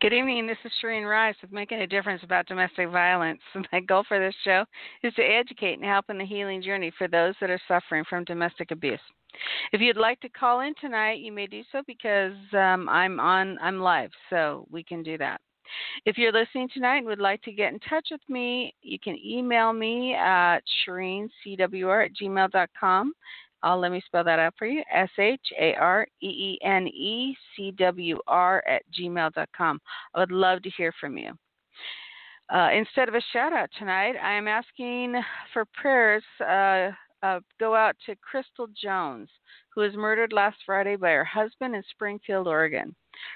Good evening. This is Shereen Rice with Making a Difference About Domestic Violence. My goal for this show is to educate and help in the healing journey for those that are suffering from domestic abuse. If you'd like to call in tonight, you may do so because um, I'm on, I'm live, so we can do that. If you're listening tonight and would like to get in touch with me, you can email me at ShareenCWR at gmail.com. Uh, let me spell that out for you S H A R E E N E C W R at gmail.com. I would love to hear from you. Uh, instead of a shout out tonight, I am asking for prayers. Uh, uh, go out to Crystal Jones, who was murdered last Friday by her husband in Springfield, Oregon.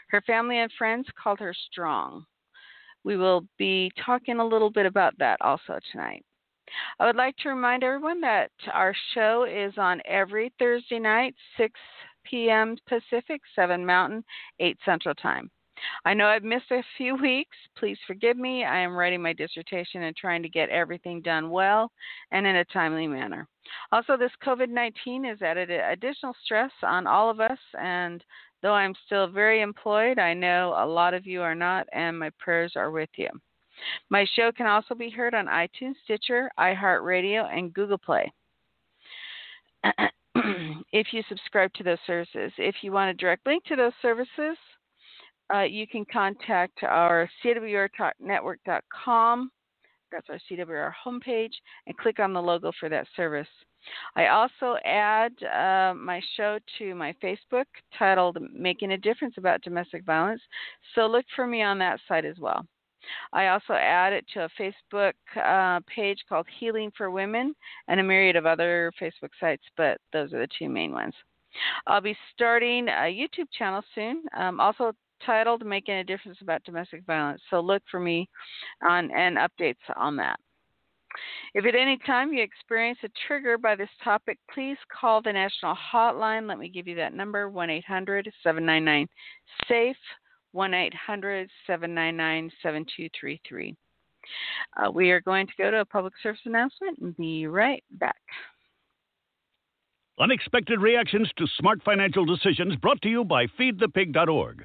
Her family and friends called her strong. We will be talking a little bit about that also tonight. I would like to remind everyone that our show is on every Thursday night, 6 p.m. Pacific, 7 Mountain, 8 Central Time. I know I've missed a few weeks. Please forgive me. I am writing my dissertation and trying to get everything done well and in a timely manner. Also, this COVID 19 has added additional stress on all of us, and though I'm still very employed, I know a lot of you are not, and my prayers are with you. My show can also be heard on iTunes, Stitcher, iHeartRadio, and Google Play. if you subscribe to those services, if you want a direct link to those services, uh, you can contact our CWRTalkNetwork.com. That's our CWR homepage, and click on the logo for that service. I also add uh, my show to my Facebook titled Making a Difference About Domestic Violence, so look for me on that site as well. I also add it to a Facebook uh, page called Healing for Women and a myriad of other Facebook sites, but those are the two main ones. I'll be starting a YouTube channel soon, um, also titled Making a Difference About Domestic Violence. So look for me on and updates on that. If at any time you experience a trigger by this topic, please call the national hotline. Let me give you that number 1 800 799 SAFE, 1 800 799 7233. Uh, we are going to go to a public service announcement and be right back. Unexpected reactions to smart financial decisions brought to you by feedthepig.org.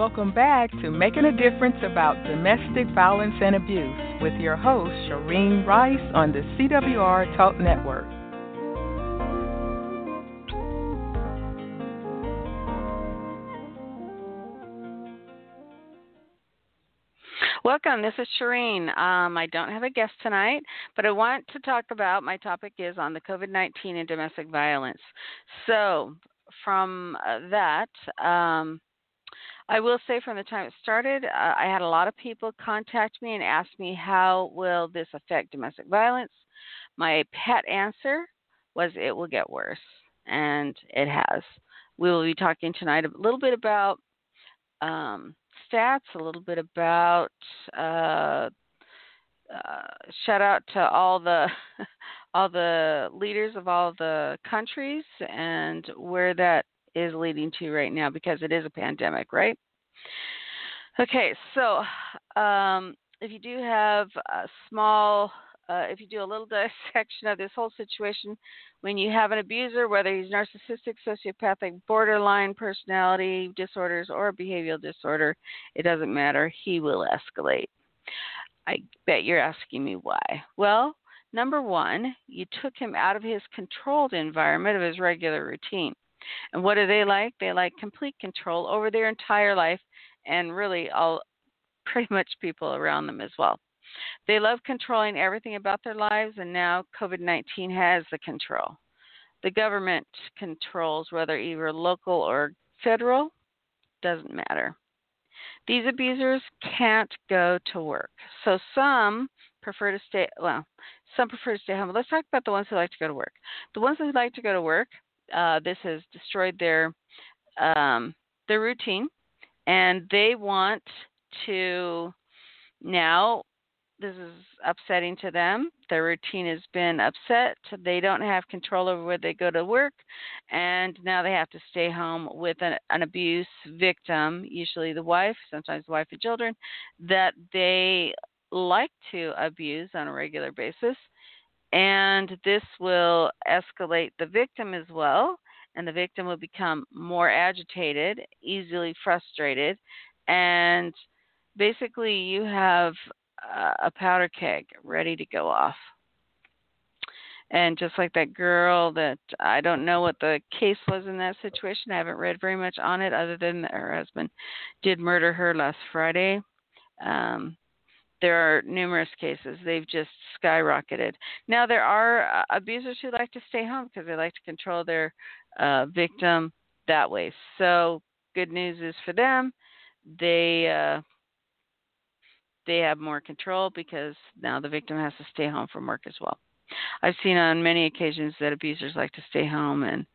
Welcome back to Making a Difference About Domestic Violence and Abuse with your host, Shireen Rice on the CWR Talk Network. Welcome. This is Shireen. Um, I don't have a guest tonight, but I want to talk about my topic is on the COVID 19 and domestic violence. So, from uh, that, um, I will say from the time it started, uh, I had a lot of people contact me and ask me how will this affect domestic violence. My pet answer was it will get worse, and it has. We will be talking tonight a little bit about um, stats, a little bit about. Uh, uh, shout out to all the all the leaders of all the countries and where that is leading to right now because it is a pandemic, right? Okay, so um, if you do have a small, uh, if you do a little dissection of this whole situation, when you have an abuser, whether he's narcissistic, sociopathic, borderline personality disorders, or behavioral disorder, it doesn't matter. He will escalate. I bet you're asking me why. Well, number one, you took him out of his controlled environment of his regular routine. And what do they like? They like complete control over their entire life and really all pretty much people around them as well. They love controlling everything about their lives, and now COVID 19 has the control. The government controls whether either local or federal, doesn't matter. These abusers can't go to work. So some prefer to stay, well, some prefer to stay home. Let's talk about the ones who like to go to work. The ones who like to go to work, uh, this has destroyed their um, their routine, and they want to now this is upsetting to them. Their routine has been upset. They don't have control over where they go to work, and now they have to stay home with an, an abuse victim, usually the wife, sometimes the wife and children, that they like to abuse on a regular basis. And this will escalate the victim as well, and the victim will become more agitated, easily frustrated, and basically you have a powder keg ready to go off. And just like that girl that I don't know what the case was in that situation. I haven't read very much on it other than that her husband did murder her last Friday. Um, there are numerous cases. They've just skyrocketed. Now, there are uh, abusers who like to stay home because they like to control their uh, victim that way. So, good news is for them, they uh, they have more control because now the victim has to stay home from work as well. I've seen on many occasions that abusers like to stay home and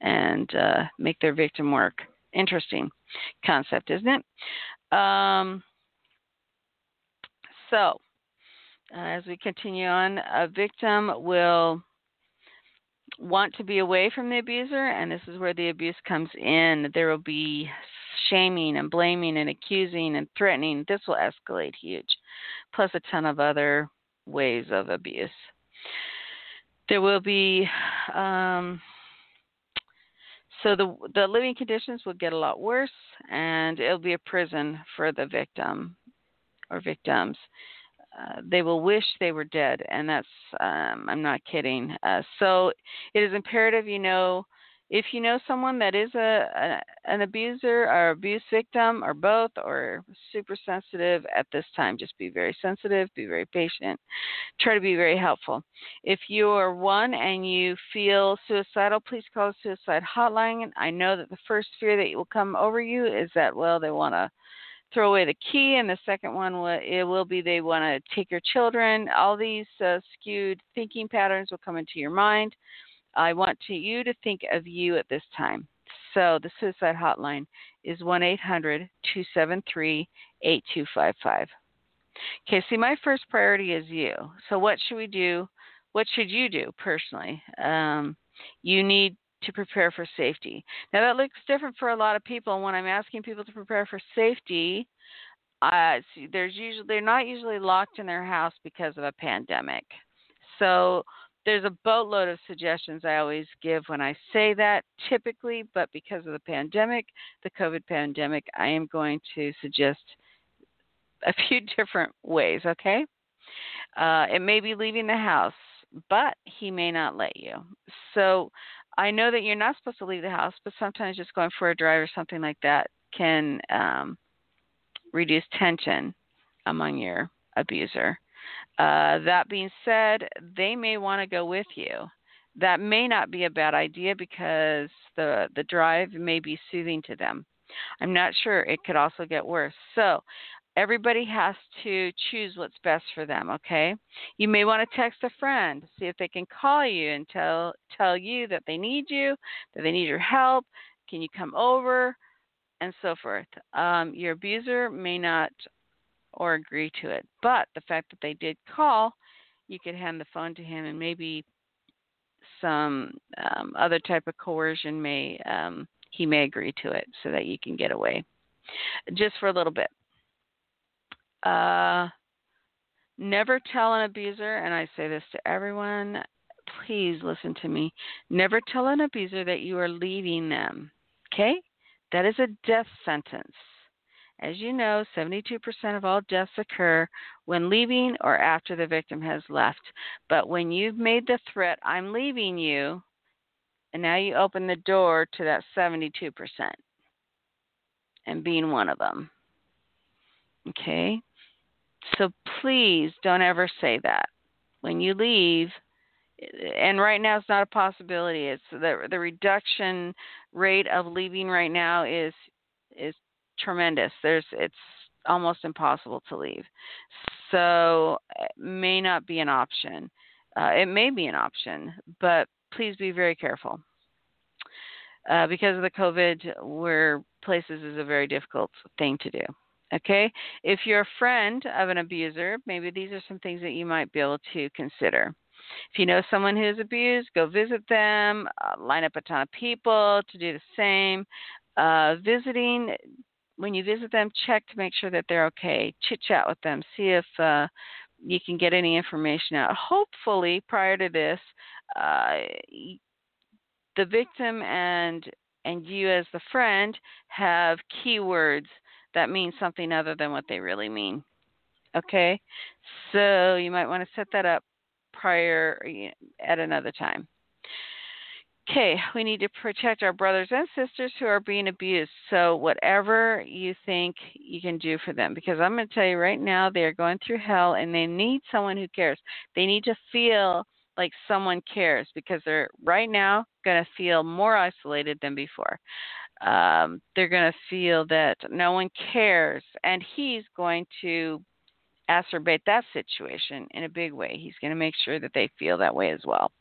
and uh, make their victim work. Interesting concept, isn't it? Um, so, uh, as we continue on, a victim will want to be away from the abuser, and this is where the abuse comes in. There will be shaming and blaming and accusing and threatening, this will escalate huge, plus a ton of other ways of abuse. There will be, um, so the the living conditions will get a lot worse, and it'll be a prison for the victim or victims. Uh, they will wish they were dead, and that's um, I'm not kidding. Uh, so it is imperative you know if you know someone that is a, a, an abuser or abuse victim or both or super sensitive at this time just be very sensitive be very patient try to be very helpful if you are one and you feel suicidal please call the suicide hotline i know that the first fear that will come over you is that well they want to throw away the key and the second one will, it will be they want to take your children all these uh, skewed thinking patterns will come into your mind I want to, you to think of you at this time. So the suicide hotline is 1 800 273 8255. Okay, see, my first priority is you. So, what should we do? What should you do personally? Um, you need to prepare for safety. Now, that looks different for a lot of people. And When I'm asking people to prepare for safety, uh, there's usually they're not usually locked in their house because of a pandemic. So there's a boatload of suggestions I always give when I say that typically, but because of the pandemic, the COVID pandemic, I am going to suggest a few different ways, okay? Uh, it may be leaving the house, but he may not let you. So I know that you're not supposed to leave the house, but sometimes just going for a drive or something like that can um, reduce tension among your abuser. Uh, that being said, they may want to go with you. That may not be a bad idea because the the drive may be soothing to them. I'm not sure. It could also get worse. So everybody has to choose what's best for them okay you may want to text a friend see if they can call you and tell tell you that they need you that they need your help can you come over and so forth um, your abuser may not or agree to it. But the fact that they did call, you could hand the phone to him, and maybe some um, other type of coercion may um, he may agree to it so that you can get away just for a little bit. Uh, never tell an abuser, and I say this to everyone please listen to me. Never tell an abuser that you are leaving them. Okay? That is a death sentence. As you know, 72% of all deaths occur when leaving or after the victim has left. But when you've made the threat, I'm leaving you, and now you open the door to that 72% and being one of them. Okay? So please don't ever say that. When you leave, and right now it's not a possibility. It's the the reduction rate of leaving right now is is tremendous. There's it's almost impossible to leave. So it may not be an option. Uh, it may be an option, but please be very careful. Uh, because of the COVID, where places is a very difficult thing to do. Okay, if you're a friend of an abuser, maybe these are some things that you might be able to consider. If you know someone who's abused, go visit them, uh, line up a ton of people to do the same. Uh, visiting, when you visit them, check to make sure that they're okay. Chit chat with them, see if uh, you can get any information out. Hopefully, prior to this, uh, the victim and and you as the friend have keywords that mean something other than what they really mean. Okay, so you might want to set that up prior at another time. Okay, we need to protect our brothers and sisters who are being abused. So, whatever you think you can do for them, because I'm going to tell you right now, they are going through hell and they need someone who cares. They need to feel like someone cares because they're right now going to feel more isolated than before. Um, they're going to feel that no one cares, and he's going to acerbate that situation in a big way. He's going to make sure that they feel that way as well.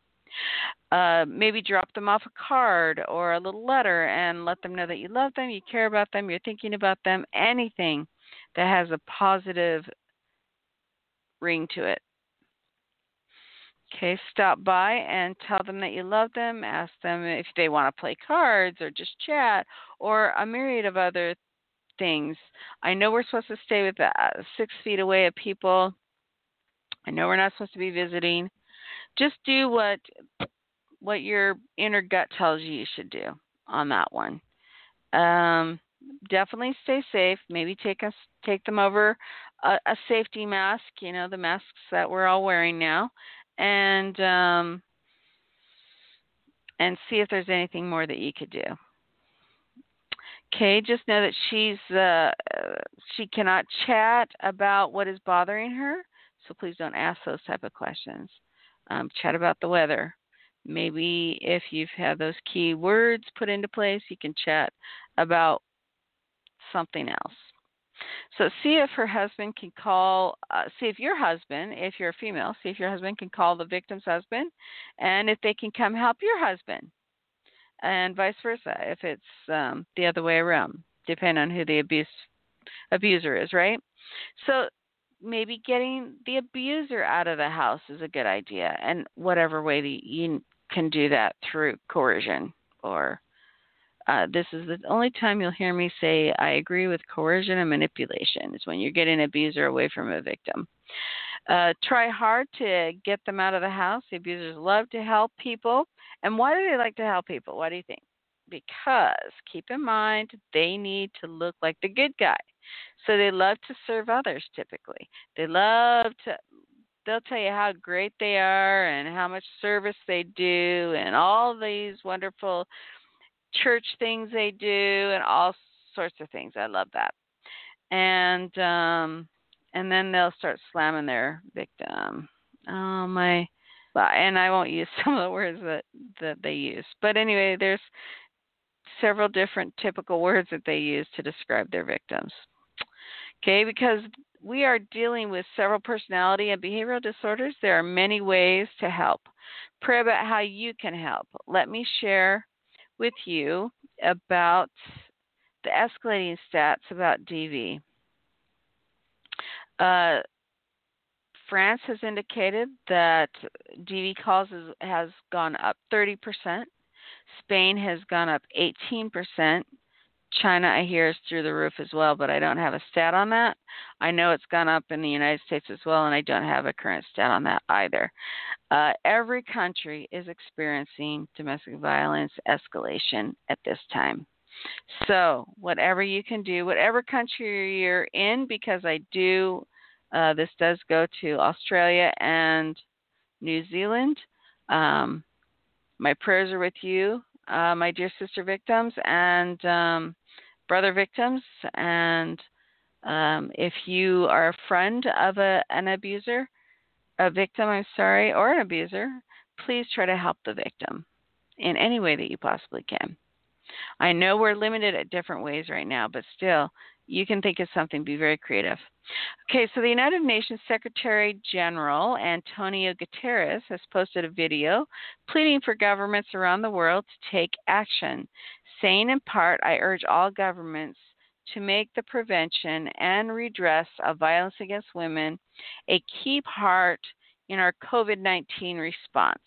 Uh, maybe drop them off a card or a little letter and let them know that you love them, you care about them, you're thinking about them, anything that has a positive ring to it. Okay, stop by and tell them that you love them. Ask them if they want to play cards or just chat or a myriad of other things. I know we're supposed to stay with uh, six feet away of people. I know we're not supposed to be visiting. Just do what what your inner gut tells you you should do on that one. Um, definitely stay safe. Maybe take us take them over a, a, safety mask. You know the masks that we're all wearing now, and um, and see if there's anything more that you could do. Okay, just know that she's uh, she cannot chat about what is bothering her, so please don't ask those type of questions. Um, chat about the weather. Maybe if you've had those key words put into place, you can chat about something else. So see if her husband can call. Uh, see if your husband, if you're a female, see if your husband can call the victim's husband, and if they can come help your husband and vice versa if it's um, the other way around, depending on who the abuse abuser is, right? So maybe getting the abuser out of the house is a good idea, and whatever way that you can do that through coercion or uh, this is the only time you'll hear me say I agree with coercion and manipulation is when you're getting an abuser away from a victim. Uh, try hard to get them out of the house. The abusers love to help people. And why do they like to help people? What do you think? Because keep in mind, they need to look like the good guy. So they love to serve others typically. They love to they'll tell you how great they are and how much service they do and all these wonderful church things they do and all sorts of things. I love that. And um and then they'll start slamming their victim. Oh my and I won't use some of the words that that they use. But anyway, there's several different typical words that they use to describe their victims. Okay, because we are dealing with several personality and behavioral disorders, there are many ways to help. Pray about how you can help. Let me share with you about the escalating stats about DV. Uh, France has indicated that DV calls has gone up 30%. Spain has gone up 18%. China, I hear, is through the roof as well, but I don't have a stat on that. I know it's gone up in the United States as well, and I don't have a current stat on that either. Uh, every country is experiencing domestic violence escalation at this time. So, whatever you can do, whatever country you're in, because I do, uh, this does go to Australia and New Zealand. Um, my prayers are with you, uh, my dear sister victims, and um, brother victims. And um, if you are a friend of a, an abuser, a victim, I'm sorry, or an abuser, please try to help the victim in any way that you possibly can. I know we're limited at different ways right now, but still, you can think of something, be very creative. Okay, so the United Nations Secretary General Antonio Guterres has posted a video pleading for governments around the world to take action, saying in part, I urge all governments to make the prevention and redress of violence against women a key part in our COVID 19 response.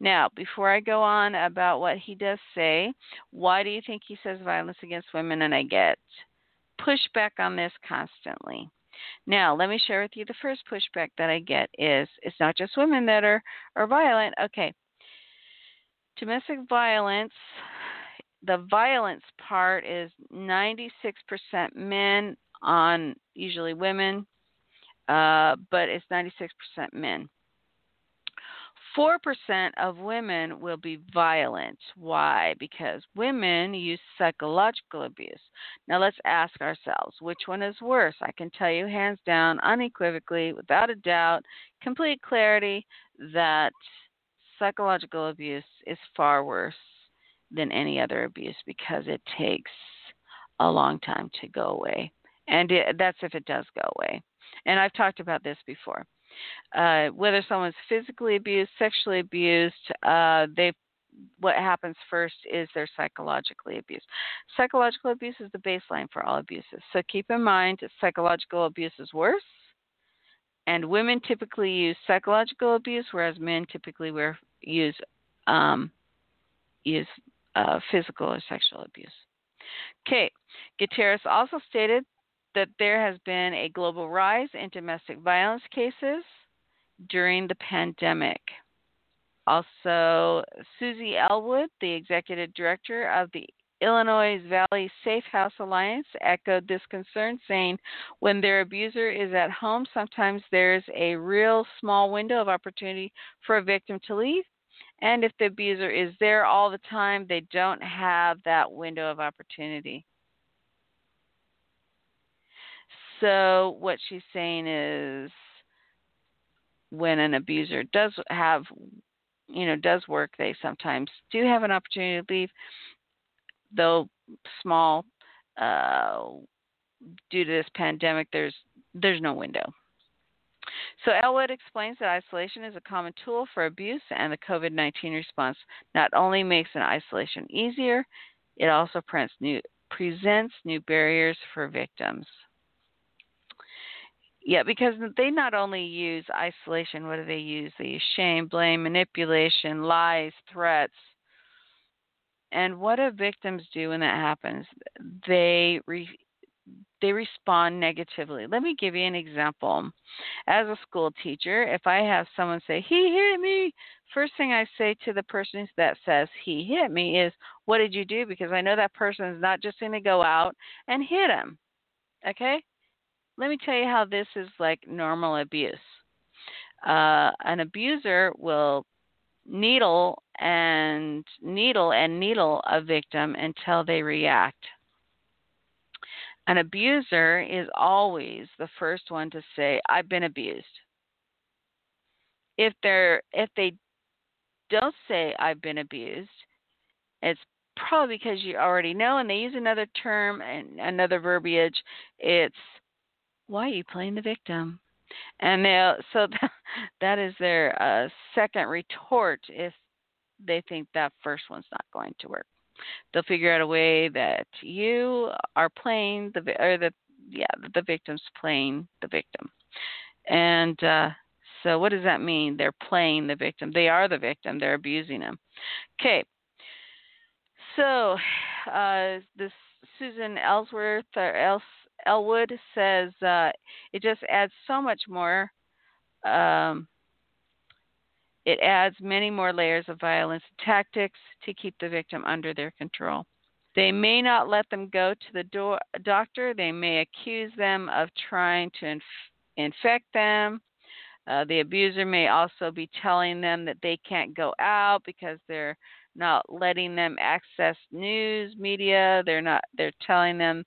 Now, before I go on about what he does say, why do you think he says violence against women? And I get pushback on this constantly. Now, let me share with you the first pushback that I get is it's not just women that are, are violent. Okay. Domestic violence, the violence part is 96% men on usually women, uh, but it's 96% men. 4% of women will be violent. Why? Because women use psychological abuse. Now let's ask ourselves which one is worse? I can tell you hands down, unequivocally, without a doubt, complete clarity that psychological abuse is far worse than any other abuse because it takes a long time to go away. And it, that's if it does go away. And I've talked about this before uh, whether someone's physically abused, sexually abused, uh, they what happens first is they're psychologically abused. Psychological abuse is the baseline for all abuses. So keep in mind psychological abuse is worse, and women typically use psychological abuse, whereas men typically use um, use uh, physical or sexual abuse. Okay, Guterres also stated that there has been a global rise in domestic violence cases during the pandemic. Also, Susie Elwood, the executive director of the Illinois Valley Safe House Alliance, echoed this concern, saying, When their abuser is at home, sometimes there's a real small window of opportunity for a victim to leave. And if the abuser is there all the time, they don't have that window of opportunity. So what she's saying is when an abuser does have you know does work they sometimes do have an opportunity to leave though small uh, due to this pandemic there's there's no window so Elwood explains that isolation is a common tool for abuse and the COVID-19 response not only makes an isolation easier it also presents new, presents new barriers for victims yeah, because they not only use isolation, what do they use? They use shame, blame, manipulation, lies, threats. And what do victims do when that happens? They re- they respond negatively. Let me give you an example. As a school teacher, if I have someone say, "He hit me," first thing I say to the person that says he hit me is, "What did you do?" Because I know that person is not just going to go out and hit him. Okay? let me tell you how this is like normal abuse. Uh, an abuser will needle and needle and needle a victim until they react. An abuser is always the first one to say, "I've been abused." If they're if they don't say I've been abused, it's probably because you already know, and they use another term and another verbiage. It's why are you playing the victim? And so that, that is their uh, second retort if they think that first one's not going to work. They'll figure out a way that you are playing the or the yeah the victim's playing the victim, and uh, So, what does that mean? They're playing the victim. They are the victim. They're abusing them. Okay. So, uh, this Susan Ellsworth or Els, Elwood says uh, it just adds so much more. Um, it adds many more layers of violence tactics to keep the victim under their control. They may not let them go to the do- doctor. They may accuse them of trying to inf- infect them. Uh, the abuser may also be telling them that they can't go out because they're not letting them access news media. They're not. They're telling them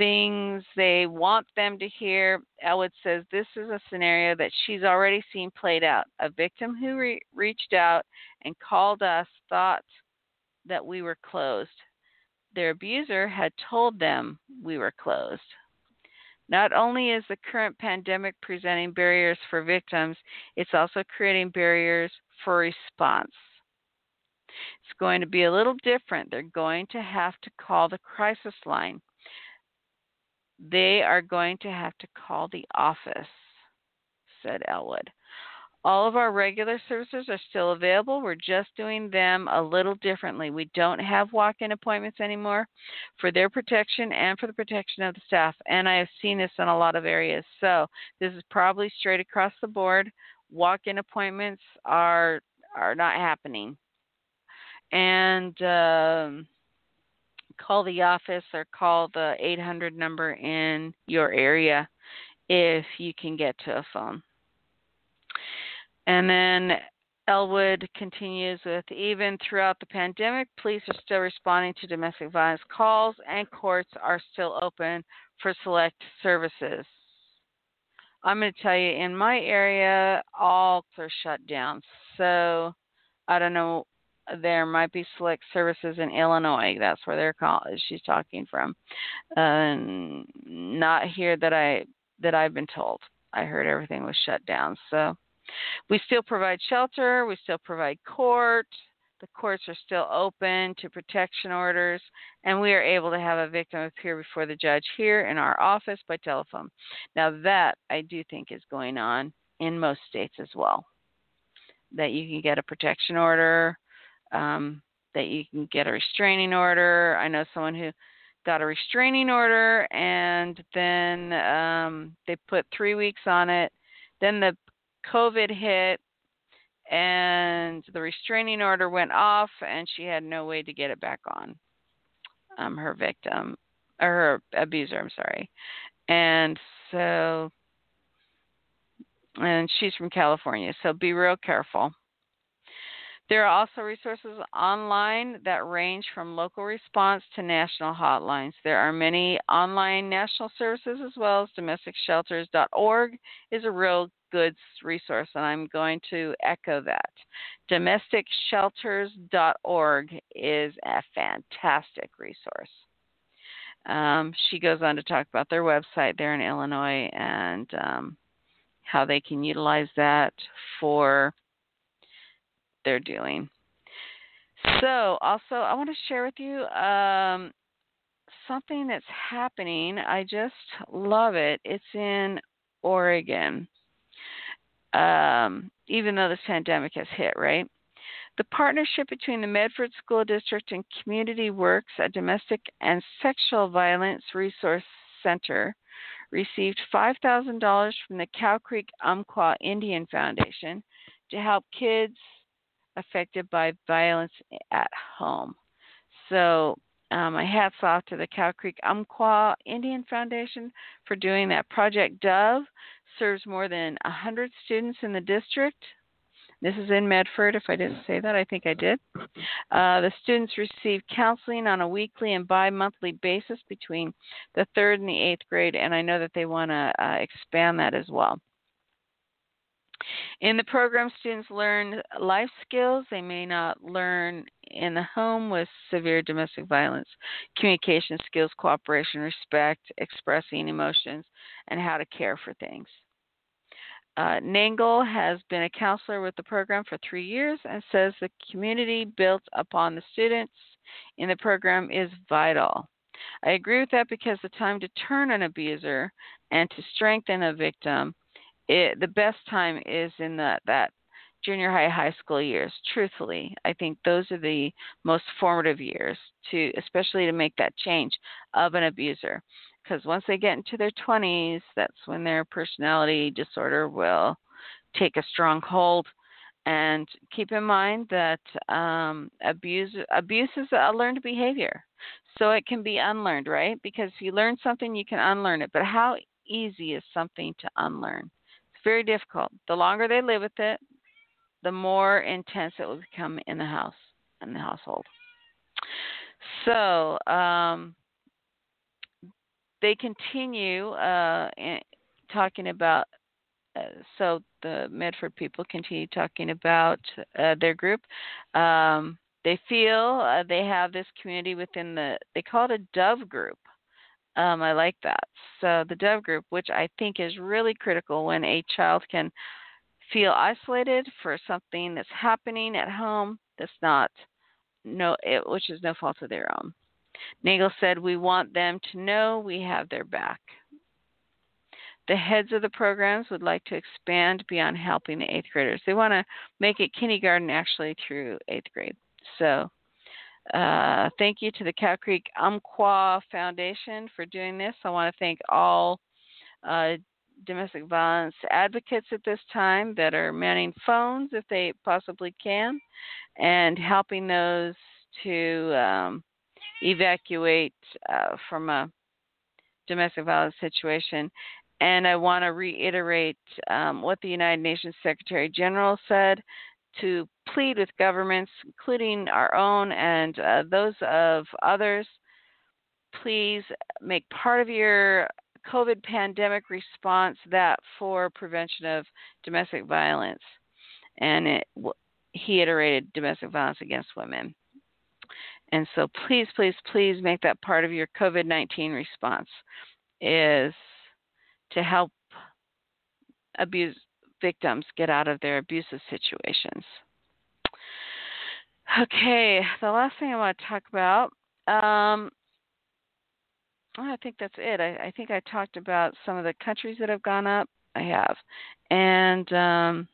things they want them to hear. Elwood says this is a scenario that she's already seen played out. A victim who re- reached out and called us thought that we were closed. Their abuser had told them we were closed. Not only is the current pandemic presenting barriers for victims, it's also creating barriers for response. It's going to be a little different. They're going to have to call the crisis line. They are going to have to call the office, said Elwood. All of our regular services are still available. We're just doing them a little differently. We don't have walk in appointments anymore for their protection and for the protection of the staff. And I have seen this in a lot of areas. So this is probably straight across the board. Walk in appointments are are not happening. And um, call the office or call the 800 number in your area if you can get to a phone. And then Elwood continues with even throughout the pandemic, police are still responding to domestic violence calls and courts are still open for select services. I'm going to tell you, in my area, all are shut down. So I don't know. There might be select services in Illinois. That's where they're call- she's talking from. Uh, not here that I that I've been told. I heard everything was shut down. So we still provide shelter, we still provide court. The courts are still open to protection orders, and we are able to have a victim appear before the judge here in our office by telephone. Now, that I do think is going on in most states as well. That you can get a protection order, um, that you can get a restraining order. I know someone who got a restraining order and then um, they put three weeks on it. Then the COVID hit and the restraining order went off and she had no way to get it back on. Um, her victim or her abuser, I'm sorry. And so and she's from California, so be real careful. There are also resources online that range from local response to national hotlines. There are many online national services as well as domesticshelters.org is a real good resource, and I'm going to echo that. Domesticshelters.org is a fantastic resource. Um, she goes on to talk about their website there in Illinois and um, how they can utilize that for they're doing. So, also, I want to share with you um, something that's happening. I just love it. It's in Oregon, um, even though this pandemic has hit, right? The partnership between the Medford School District and Community Works, a domestic and sexual violence resource center, received $5,000 from the Cow Creek Umpqua Indian Foundation to help kids affected by violence at home. So, um, my hats off to the Cow Creek Umpqua Indian Foundation for doing that. Project Dove serves more than 100 students in the district. This is in Medford. If I didn't say that, I think I did. Uh, the students receive counseling on a weekly and bi monthly basis between the third and the eighth grade, and I know that they want to uh, expand that as well. In the program, students learn life skills they may not learn in the home with severe domestic violence, communication skills, cooperation, respect, expressing emotions, and how to care for things. Uh, Nangle has been a counselor with the program for three years and says the community built upon the students in the program is vital. I agree with that because the time to turn an abuser and to strengthen a victim it, the best time is in that that junior high high school years. Truthfully i think those are the most formative years to especially to make that change of an abuser. Because once they get into their 20s that's when their personality disorder will take a strong hold. And keep in mind that um, abuse abuse is a learned behavior. So it can be unlearned right? Because if you learn something you can unlearn it. But how easy is something to unlearn it's very difficult the longer they live with it the more intense it will become in the house in the household. So um, they continue uh, talking about. Uh, so the Medford people continue talking about uh, their group. Um, they feel uh, they have this community within the. They call it a Dove group. Um, I like that. So the Dove group, which I think is really critical when a child can feel isolated for something that's happening at home that's not no it, which is no fault of their own. Nagel said we want them to know we have their back. The heads of the programs would like to expand beyond helping the eighth graders. They want to make it kindergarten actually through eighth grade. So uh, thank you to the Cow Creek Umpqua Foundation for doing this. I want to thank all uh, domestic violence advocates at this time that are manning phones if they possibly can and helping those to um, evacuate uh, from a domestic violence situation. And I want to reiterate um, what the United Nations Secretary General said to plead with governments, including our own and uh, those of others. Please make part of your COVID pandemic response that for prevention of domestic violence, and it, he iterated domestic violence against women. And so, please, please, please make that part of your COVID 19 response is to help abuse victims get out of their abusive situations. Okay, the last thing I want to talk about um, I think that's it. I, I think I talked about some of the countries that have gone up. I have, and um,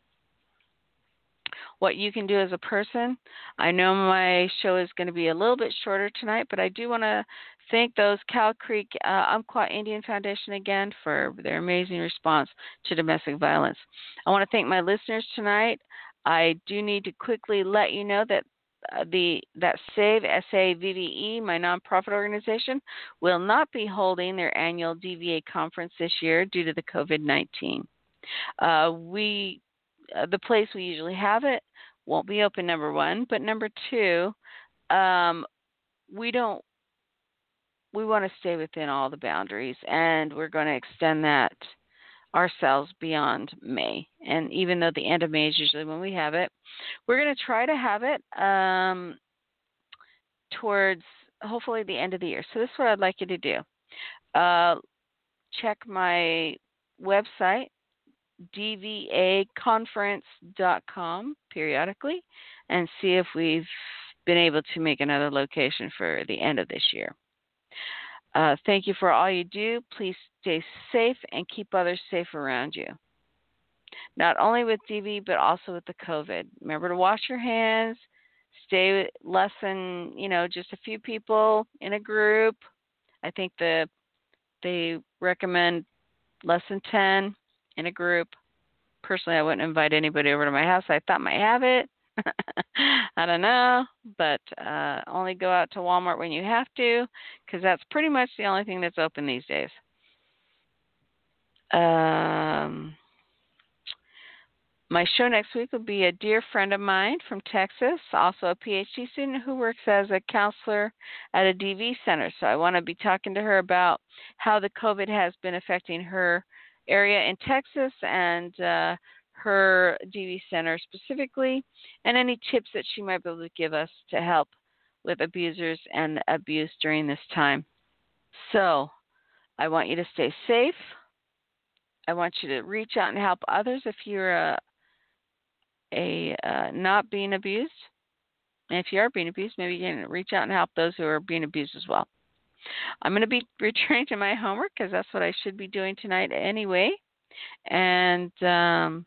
what you can do as a person. I know my show is going to be a little bit shorter tonight, but I do want to thank those Cow Creek uh, Umpqua Indian Foundation again for their amazing response to domestic violence. I want to thank my listeners tonight. I do need to quickly let you know that uh, the that Save SAVVE, my nonprofit organization, will not be holding their annual DVA conference this year due to the COVID 19. Uh, we, uh, the place we usually have it, won't be open. Number one, but number two, um, we don't. We want to stay within all the boundaries, and we're going to extend that ourselves beyond May. And even though the end of May is usually when we have it, we're going to try to have it um, towards hopefully the end of the year. So this is what I'd like you to do. Uh, check my website, dvaconference.com, periodically, and see if we've been able to make another location for the end of this year. Uh, thank you for all you do. Please stay safe and keep others safe around you. Not only with DV, but also with the COVID. Remember to wash your hands. Stay less than you know just a few people in a group. I think the they recommend less than ten in a group. Personally, I wouldn't invite anybody over to my house. I thought might have it. I don't know, but uh, only go out to Walmart when you have to, because that's pretty much the only thing that's open these days. Um, my show next week will be a dear friend of mine from Texas, also a PhD student who works as a counselor at a DV center. So I want to be talking to her about how the COVID has been affecting her area in Texas and uh, her DV center specifically, and any tips that she might be able to give us to help with abusers and abuse during this time. So, I want you to stay safe. I want you to reach out and help others if you're a, a uh, not being abused. And if you are being abused, maybe you can reach out and help those who are being abused as well. I'm going to be returning to my homework because that's what I should be doing tonight anyway. And um,